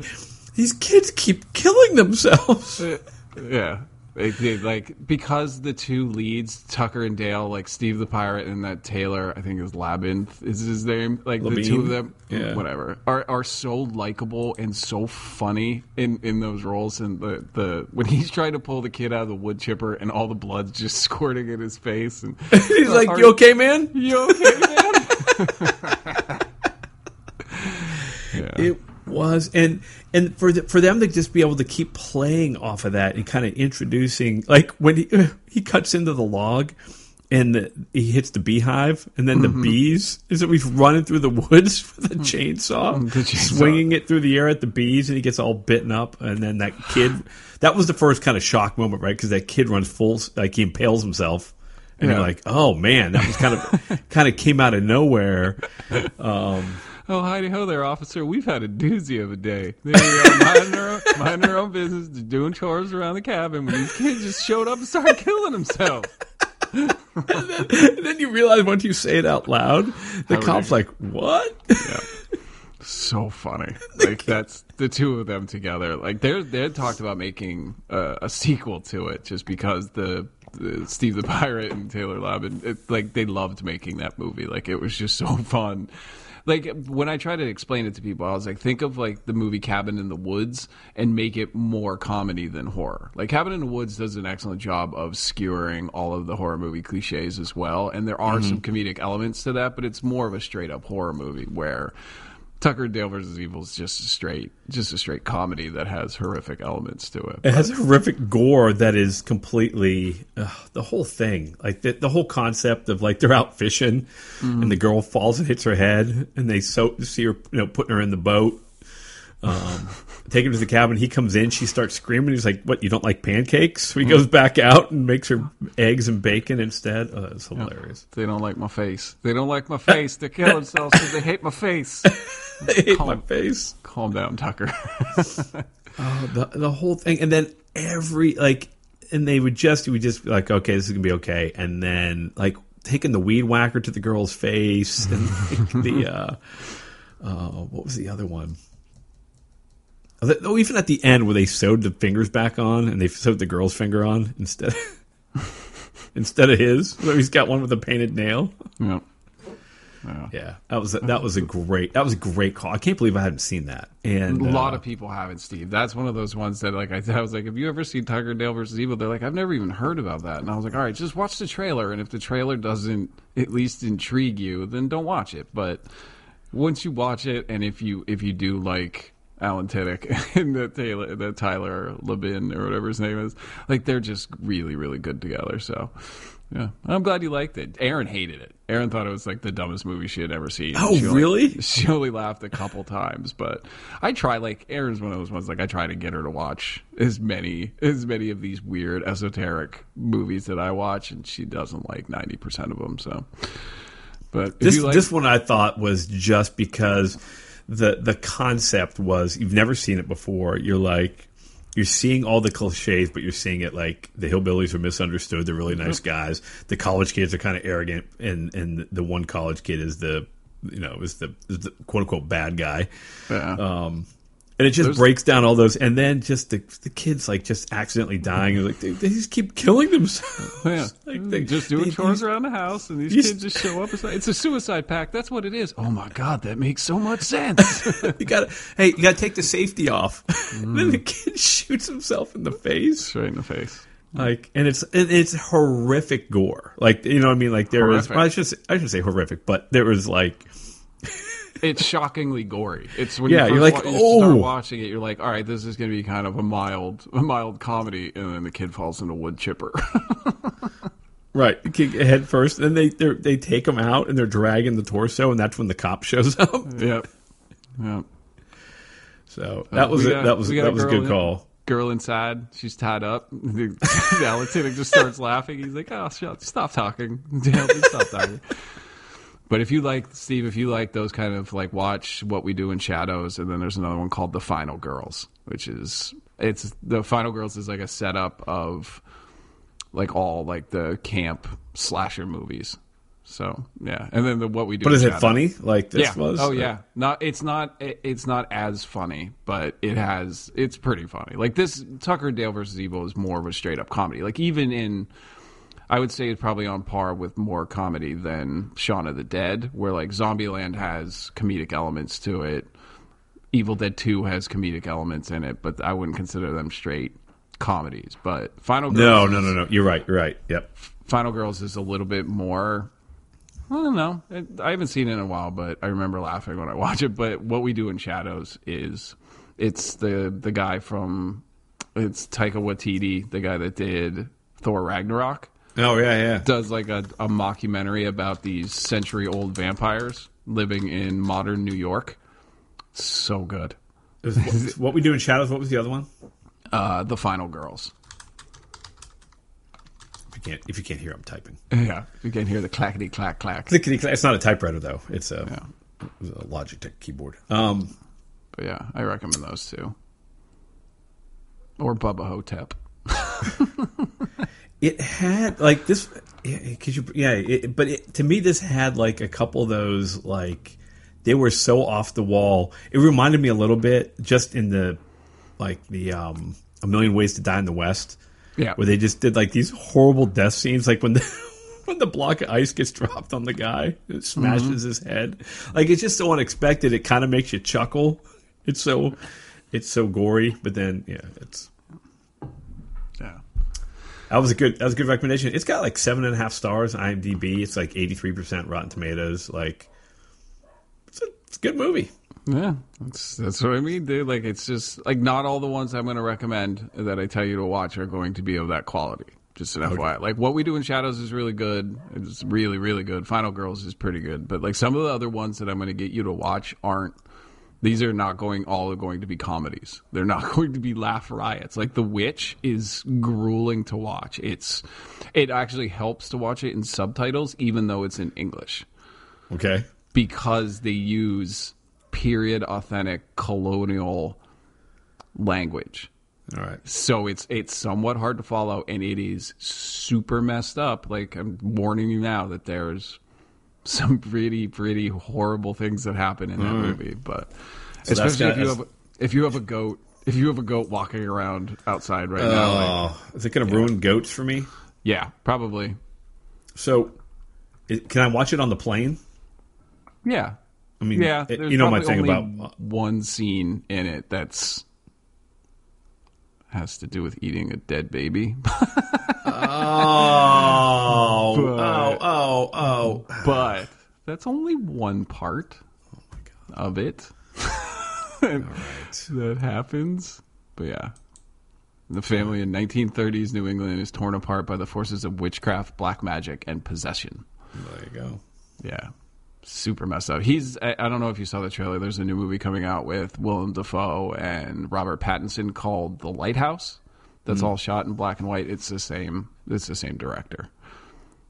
these kids keep killing themselves. (laughs) yeah. They, they, like because the two leads, Tucker and Dale, like Steve the pirate and that Taylor, I think is Labyrinth is his name. Like Labine? the two of them, yeah. whatever, are are so likable and so funny in, in those roles. And the, the when he's trying to pull the kid out of the wood chipper and all the blood's just (laughs) squirting in his face, and (laughs) he's like, "You okay, man? You okay, man?" (laughs) yeah. It was and and for the, for them to just be able to keep playing off of that and kind of introducing like when he (laughs) he cuts into the log and the, he hits the beehive and then mm-hmm. the bees is that he's running through the (laughs) woods with a mm. chainsaw, the chainsaw, swinging it through the air at the bees and he gets all bitten up and then that kid (sighs) that was the first kind of shock moment right because that kid runs full like he impales himself and yeah. you're like oh man that was kind of (laughs) kind of came out of nowhere um, Oh, hidey ho there, officer. We've had a doozy of a day. They were minding, their own, (laughs) minding own business, doing chores around the cabin when these kids just showed up and started killing themselves. (laughs) and, then, and, then, you realize once you say it out loud, the How cop's like, "What?" Yeah. So funny. (laughs) Like that's the two of them together. Like they're they talked about making uh, a sequel to it just because the, the Steve the Pirate and Taylor Labine, it, like they loved making that movie. Like it was just so fun like when I try to explain it to people, I was like, think of like the movie Cabin in the Woods and make it more comedy than horror. Like Cabin in the Woods does an excellent job of skewering all of the horror movie cliches as well, and there are mm-hmm. some comedic elements to that, but it's more of a straight up horror movie where Tucker and Dale versus Evil is just a straight, just a straight comedy that has horrific elements to it. It has horrific gore that is completely uh, the whole thing, like the, the, whole concept of like they're out fishing mm-hmm. and the girl falls and hits her head, and they so see her, you know, putting her in the boat. Um, take him to the cabin. He comes in. She starts screaming. He's like, "What? You don't like pancakes?" So (laughs) he goes back out and makes her eggs and bacon instead. Oh, that's hilarious. They don't like my face. They don't like my face. They kill themselves because they hate my face. (laughs) they hate calm, my face. Calm down, Tucker. (laughs) oh, the the whole thing, and then every like, and they would just we just be like, okay, this is gonna be okay, and then like taking the weed whacker to the girl's face, and like, the uh, uh, what was the other one? Oh, even at the end where they sewed the fingers back on and they sewed the girl's finger on instead (laughs) instead of his. So he's got one with a painted nail. Yeah. Yeah. yeah, that was a, that was a great that was a great call. I can't believe I hadn't seen that. And a lot uh, of people haven't, Steve. That's one of those ones that like I, (laughs) I was like, have you ever seen Tiger Dale versus Evil? They're like, I've never even heard about that. And I was like, all right, just watch the trailer. And if the trailer doesn't at least intrigue you, then don't watch it. But once you watch it, and if you if you do like Alan Tudyk (laughs) and the Taylor, the Tyler Labine or whatever his name is. Like they're just really, really good together. So Yeah, I'm glad you liked it. Erin hated it. Erin thought it was like the dumbest movie she had ever seen. Oh, She only- really? (laughs) she only laughed a couple times, but I try. Like Erin's one of those ones. Like I try to get her to watch as many as many of these weird esoteric movies that I watch, and she doesn't like ninety percent of them. So, but This like, this one I thought was just because the the concept was you've never seen it before. You're like you're seeing all the cliches, but you're seeing it like the hillbillies are misunderstood. They're really nice guys. The college kids are kind of arrogant, and and the one college kid is the you know is the, is the quote unquote bad guy. yeah. Um, and it just breaks down all those, and then just the the kids like just accidentally dying. You're Like they, they just keep killing themselves. Yeah, (laughs) like they, just doing they- chores around the house, and these kids just show up. It's, like- it's a suicide pact. That's what it is. Oh my god, that makes so much sense. (laughs) You gotta, hey, you gotta take the safety off. Mm. (laughs) then the kid shoots himself in the face, Straight in the face. like, and it's it, it's horrific gore. Like, you know what I mean? Like, there was, Horrific. well, I should say, I should say horrific, but there was like, It's shockingly gory. It's when Yeah, you you're like, wa- you start "Oh." watching it, you're like, all right, this is going to be kind of a mild, a mild comedy, and then the kid falls in a wood chipper. (laughs) right, kick head first. Then they they're- take him out and they're dragging the torso, and that's when the cop shows up. yep, yep. So that uh, was We a, got- that was that was a good in- call. Girl inside, she's tied up. The, (laughs) lieutenant just starts laughing. He's like, "Oh, shut, stop talking, (laughs) stop talking." But if you like Steve, if you like those kind of like watch what we do in shadows, and then there's another one called The Final Girls, which is it's the Final Girls is like a setup of like all like the camp slasher movies. So yeah, and then the what we do. But is it funny? Like this yeah. was? Oh yeah. Not it's not it's not as funny, but it has it's pretty funny. Like this Tucker Dale versus Evil is more of a straight up comedy. Like even in I would say it's probably on par with more comedy than Shaun of the Dead, where like Zombieland has comedic elements to it. Evil Dead 2 has comedic elements in it, but I wouldn't consider them straight comedies. But Final Girls No, no, no, no. You're right. You're right. Yep. Final Girls is a little bit more. I don't know. I haven't seen it in a while, but I remember laughing when I (laughs) watch it. But what we do in Shadows is it's the the guy from it's Taika Waititi, the guy that did Thor Ragnarok, Oh yeah, yeah. does like a, a mockumentary about these century old vampires living in modern New York. So good. Is what, (laughs) what we do in shadows. What was the other one? Uh, the Final Girls. If you can't, if you can't hear, I'm typing. Yeah, you can't hear the clackety clack clack. Clickety clack. It's not a typewriter though. It's a, it's a Logitech keyboard. Um, But yeah, I recommend those two. Or Bubba Ho-Tep. (laughs) it had like this because you yeah. It, but it, to me, this had like a couple of those like they were so off the wall. It reminded me a little bit just in the like the um a million ways to die in the West. Yeah. where they just did like these horrible death scenes, like when the (laughs) when the block of ice gets dropped on the guy, it smashes his head. Like it's just so unexpected. It kind of makes you chuckle. It's so it's so gory, but then yeah, it's. That was a good that was a good recommendation. It's got like seven and a half stars on IMDb. It's like eighty three percent Rotten Tomatoes. Like it's a, it's a good movie. Yeah. That's that's what I mean, dude. Like it's just like not all the ones I'm gonna recommend that I tell you to watch are going to be of that quality. Just an FYI. Like what we do in Shadows is really good. It's really, really good. Final Girls is pretty good. But like some of the other ones that I'm gonna get you to watch aren't these are not going all going to be comedies. They're not (laughs) going to be laugh riots. Like The Witch is grueling to watch. It's it actually helps to watch it in subtitles even though it's in English Okay. because they use period authentic colonial language. All right. So it's it's somewhat hard to follow and it is super messed up. Like I'm warning you now that there's some pretty pretty horrible things that happen in that mm. movie, but So especially if you have if you have a goat if you have a goat walking around outside right now, like, Oh, is it going to ruin goats for me? yeah, probably. So, it, can I watch it on the plane? Yeah. I mean, Yeah, it- you know my thing about one scene in it that's has to do with eating a dead baby. (laughs) oh, oh, oh, (sighs) but that's only one part oh of it (laughs) Right. that happens. But yeah, The family in 1930s New England is torn apart by the forces of witchcraft, black magic, and possession. There you go. Yeah. Super messed up. He's, I, I don't know if you saw the trailer. There's a new movie coming out with Willem Dafoe and Robert Pattinson called The Lighthouse. That's hmm. all shot in black and white. It's the same, it's the same director.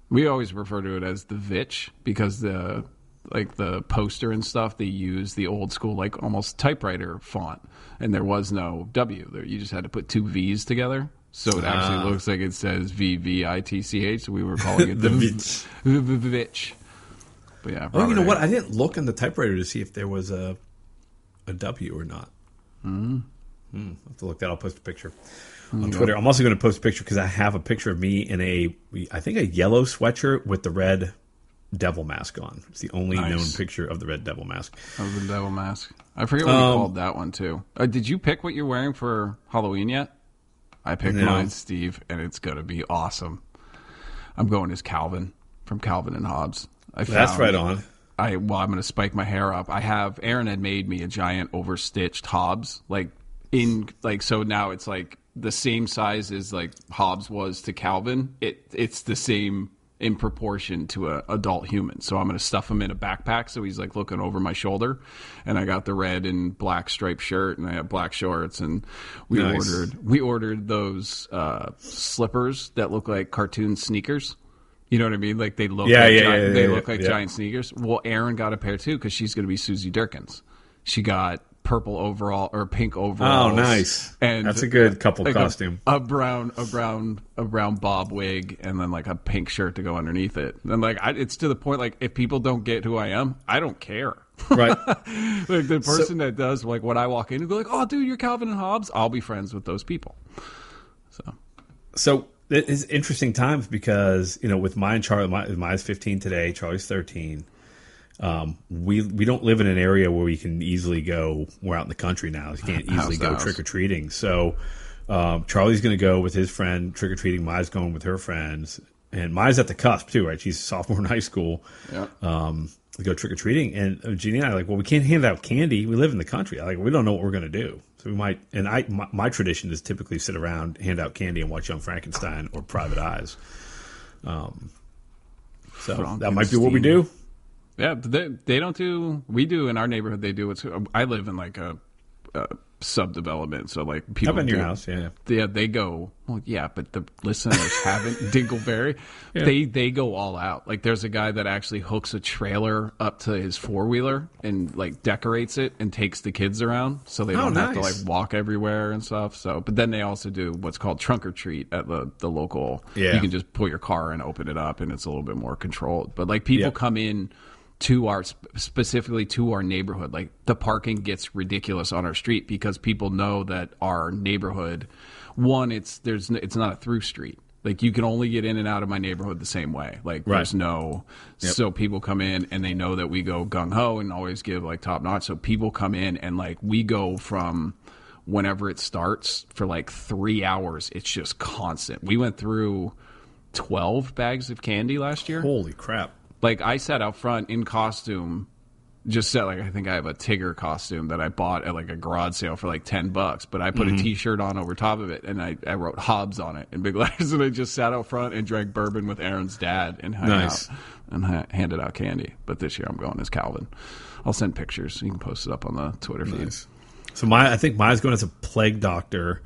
We always refer to it as the Vitch because the, like the poster and stuff, they use the old school, like almost typewriter font. And there was no W. There, you just had to put two V's together. So it actually Ah. looks like it says V V I T C H. So we were (laughs) calling it the, The Vitch. Vitch. But yeah. Oh, you know Robert what? I didn't look in the typewriter to see if there was a a W or not. Mm. Hmm. I'll have to look that. I'll post a picture on Twitter. I'm also going to post a picture because I have a picture of me in a, I think a yellow sweatshirt with the red devil mask on. It's the only Nice. known picture of the red devil mask. Of the devil mask. I forget what you Um, called that one too. Uh, did you pick what you're wearing for Halloween yet? I picked No. mine, Steve, and it's gonna be awesome. I'm going as Calvin from Calvin and Hobbes. I That's right on. I well, I'm gonna spike my hair up. I have Erin had made me a giant overstitched Hobbes, like in like so now it's like the same size as like Hobbes was to Calvin. It it's the same in proportion to a adult human. So I'm gonna stuff him in a backpack so he's like looking over my shoulder, and I got the red and black striped shirt and I have black shorts and we Nice. ordered we ordered those uh, slippers that look like cartoon sneakers. You know what I mean? Like they look Yeah, like yeah, giant, yeah, they yeah, look like giant sneakers. Well, Erin got a pair too because she's going to be Susie Derkins. She got purple overall or pink overall. Oh, nice. And That's a good couple like costume. A, brown, a brown, a brown bob wig, and then like a pink shirt to go underneath it. And like, I, it's to the point like if people don't get who I am, I don't care. Right. (laughs) like the person that does like when I walk in and go like, "Oh, dude, you're Calvin and Hobbes," I'll be friends with those people. So So it is interesting times because you know with mine Charlie, my, is 15 today. Charlie's 13. Um, we we don't live in an area where we can easily go. We're out in the country now. You can't (laughs) easily to go trick or treating. So um, Charlie's going to go with his friend trick or treating. Maya's going with her friends, and Maya's at the cusp too, right? She's a sophomore (laughs) in high school. yeah. Um, to go trick or treating, and uh, Jeannie and I are like, well, we can't hand out candy. We live in the country. Like, we don't know what we're going to do. So we might. And I, my, my tradition is typically sit around, hand out candy, and watch Young Frankenstein or Private Eyes. Um, so that might be what we do. Yeah, they they don't do. We do in our neighborhood. They do. It's. I live in like a, a subdevelopment, so like people. I've been to your house, yeah. Yeah, they go. Well, yeah, but the listeners (laughs) haven't Dingleberry. Yeah. They they go all out. Like there's a guy that actually hooks a trailer up to his four wheeler and like decorates it and takes the kids around, so they Oh, don't have to like walk everywhere and stuff. So, but then they also do what's called trunk or treat at the the local. Yeah. you can just pull your car and open it up, and it's a little bit more controlled. But like people Yeah. come in to our specifically to our neighborhood like the parking gets ridiculous on our street because people know that our neighborhood one it's there's it's not a through street like you can only get in and out of my neighborhood the same way like Right. there's no Yep. so people come in and they know that we go gung-ho and always give like top notch so people come in and like we go from whenever it starts for like three hours it's just constant we went through 12 bags of candy last year Holy crap! Like I sat out front in costume, just said like I think I have a Tigger costume that I bought at like a garage sale for like ten bucks, but I put Mm-hmm. a T-shirt on over top of it and I, I wrote Hobbes on it in big (laughs) letters, and I just sat out front and drank bourbon with Erin's dad and hung Nice. out and ha- handed out candy. But this year I'm going as Calvin. I'll send pictures. You can post it up on the Twitter feed. Nice. So my, I think Maya's going as a plague doctor.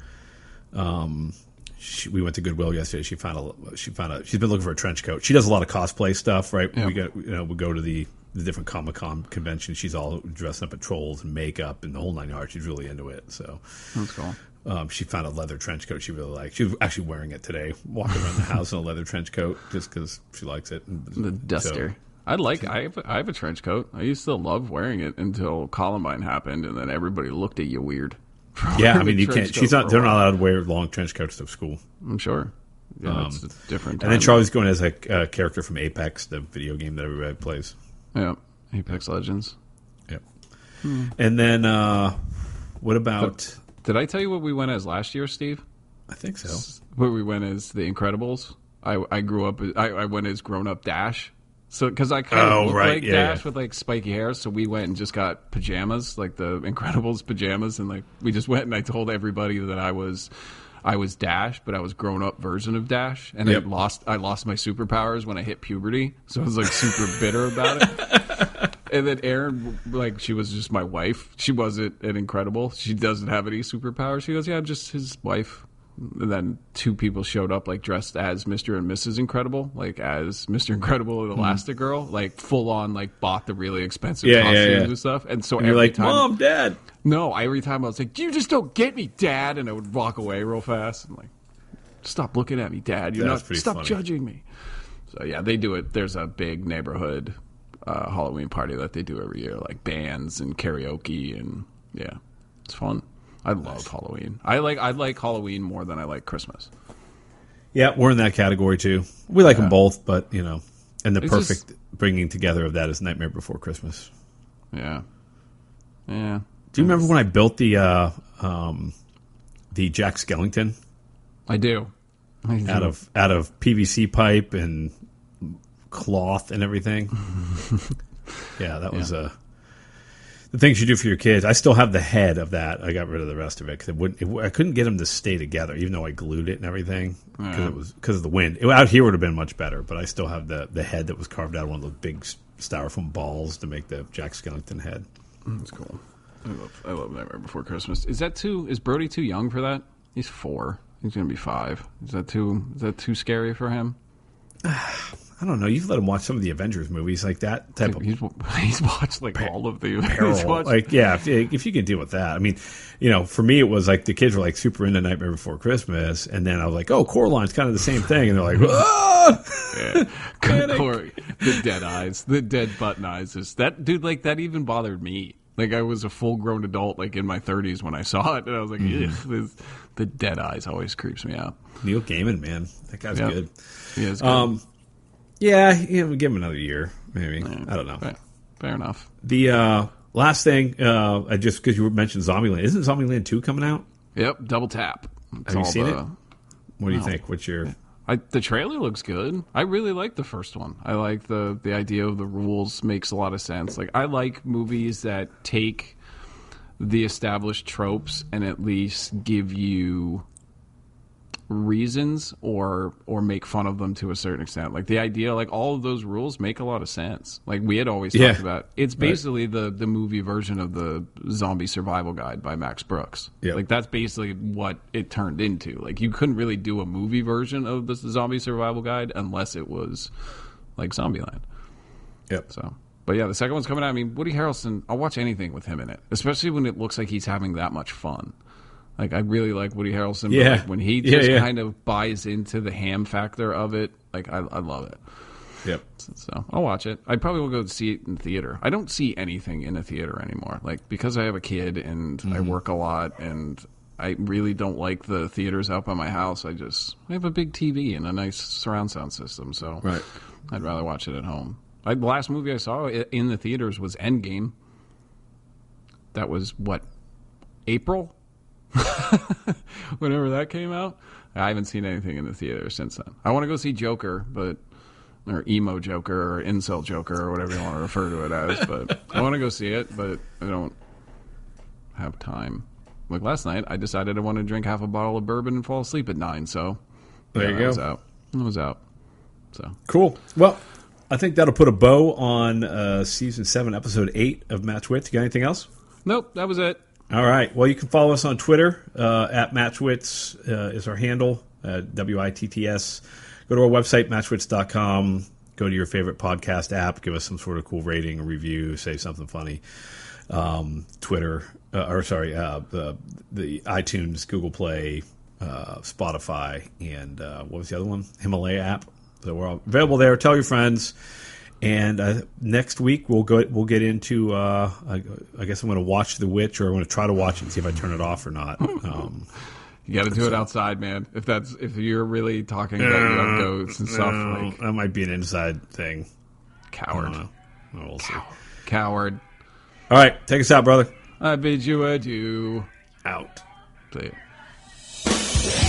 Um, she, we went to Goodwill yesterday. She found a, she found a, she's been looking for a trench coat. She does a lot of cosplay stuff, right? Yeah. We go, you know, we go to the, the different Comic Con conventions. She's all dressed up in trolls and makeup and the whole nine yards. She's really into it. So, That's cool. um, she found a leather trench coat she really liked. She was actually wearing it today, walking around the house in a leather trench coat just because she likes it. The duster. so- I like. I have, I have a trench coat. I used to love wearing it until Columbine happened, and then everybody looked at you weird. Yeah, I mean, you can't. She's not. They're not allowed to wear long trench coats to school. I'm sure. Yeah, it's a different. Um, And then Charlie's going as a uh, character from Apex, the video game that everybody plays. Yeah, Apex Legends. Yep. And then uh, what about? Did I tell you what we went as last year, Steve? I think so. Where we went as the Incredibles. I I grew up. I, I went as grown up Dash. So because I kind of Oh, look right, like yeah, Dash yeah. with like spiky hair, so we went and just got pajamas, like the (laughs) Incredibles pajamas, and like we just (laughs) went and I told everybody that I was I was Dash, but I was grown up version of Dash, and Yep. I lost I lost my superpowers when I hit puberty, so I was like super (laughs) bitter about it. And then Erin, like she was just my wife. She wasn't an incredible. She doesn't have any superpowers. She goes, yeah, I'm just his wife. And then two people showed up like dressed as Mr. and Mrs. Incredible, like as Mr. Incredible and Elastigirl, like full on like bought the really expensive Hmm. Yeah, yeah, costumes yeah. and stuff. And so And every like, time, Mom, Dad. no, every time I was like, "You just don't get me, Dad," and I would walk away real fast and like, "Stop looking at me, Dad. You're That's not. Stop funny. judging me." So yeah, they do it. There's a big neighborhood uh, Halloween party that they do every year, like bands and karaoke, and yeah, it's fun. I love Halloween. I like I like Halloween more than I like Christmas. Yeah, we're in that category too. We like them both, but you know, and the It's perfect just- bringing together of that is Nightmare Before Christmas. Yeah, yeah. Do you remember when I built the uh, um, the Jack Skellington I do. I do. out of out of PVC pipe and cloth and everything? (laughs) yeah, that was uh, the things you do for your kids. I still have the head of that. I got rid of the rest of it because it wouldn't. It, I couldn't get them to stay together, even though I glued it and everything because Yeah. it was because of the wind. It, out here would have been much better, but I still have the the head that was carved out of one of those big styrofoam balls to make the Jack Skellington head. Mm, that's cool. I love I love Nightmare Before Christmas. Is that too? Is Brody too young for that? He's four. He's gonna be five. Is that too? Is that too scary for him? (sighs) (sighs) I don't know. You've let him watch some of the Avengers movies like that type of He's he's watched like all of the. peril. Watched, Like, yeah, if, if you can deal with that. I mean, you know, for me, it was like the kids were like super into Nightmare Before Christmas, and then I was like, oh, Coraline's kind of the same thing, and they're like, ah! (laughs) yeah. The dead eyes, the dead button eyes. Is that dude? Like that even bothered me. Like I was a full grown adult, like in my thirties when I saw it, and I was like, Mm-hmm. This, the dead eyes always creeps me out. Neil Gaiman, man, that guy's Yeah. good. Yeah, it's good. Um, yeah, yeah, we'll give him another year, maybe. I don't know. Fair, fair enough. The uh, last thing, uh, I just because you mentioned Zombieland, isn't Zombieland two coming out? Yep, double tap. It's Have you seen the- it? What do you No. think? What's your I, the trailer looks good. I really like the first one. I like the the idea of the rules makes a lot of sense. Like I like movies that take the established tropes and at least give you reasons or or make fun of them to a certain extent. Like the idea like all of those rules make a lot of sense. Like we had always Yeah. talked about it's basically the the movie version of the zombie survival guide by Max Brooks. Yeah. Like that's basically what it turned into. Like you couldn't really do a movie version of the zombie survival guide unless it was like Zombieland. Yep. So, but yeah, the second one's coming out. I mean, Woody Harrelson. I'll watch anything with him in it, especially when it looks like he's having that much fun. Like I really like Woody Harrelson. but, Yeah. like, when he just yeah. kind of buys into the ham factor of it, like I, I love it. Yep. So I'll watch it. I probably will go see it in theater. I don't see anything in a theater anymore. Like because I have a kid and Mm-hmm. I work a lot and I really don't like the theaters out by my house. I just I have a big TV and a nice surround sound system, so Right. I'd rather watch it at home. I, the last movie I saw in the theaters was Endgame. That was what April, (laughs) whenever that came out. I haven't seen anything in the theater since then. I want to go see Joker, but or emo Joker or incel Joker or whatever you want to refer to it as. But I want to go see it, but I don't have time. Like last night, I decided I wanted to drink half a bottle of bourbon and fall asleep at nine. So There you that go. Was out. It was out. So Cool. Well, I think that'll put a bow on uh, season seven, episode eight of Match Wits. You got anything else? nope, that was it. All right. Well, you can follow us on Twitter uh, at Matchwitts uh, is our handle. Uh, W I T T S. Go to our website matchwitts.com. Go to your favorite podcast app. Give us some sort of cool rating, review, say something funny. Um, Twitter, uh, or sorry, uh, the the iTunes, Google Play, uh, Spotify, and uh, what was the other one? Himalaya app. So we're all available there. Tell your friends. And uh, next week we'll go. We'll get into. Uh, I, I guess I'm going to watch The Witch, or I'm going to try to watch it and see if I turn it off or not. (laughs) Um, You got to do it outside, man. If that's if you're really talking about young goats and stuff, no, like that might be an inside thing. I coward, don't know. Well, we'll see. coward. All right, take us out, brother. I bid you adieu. Out. See ya.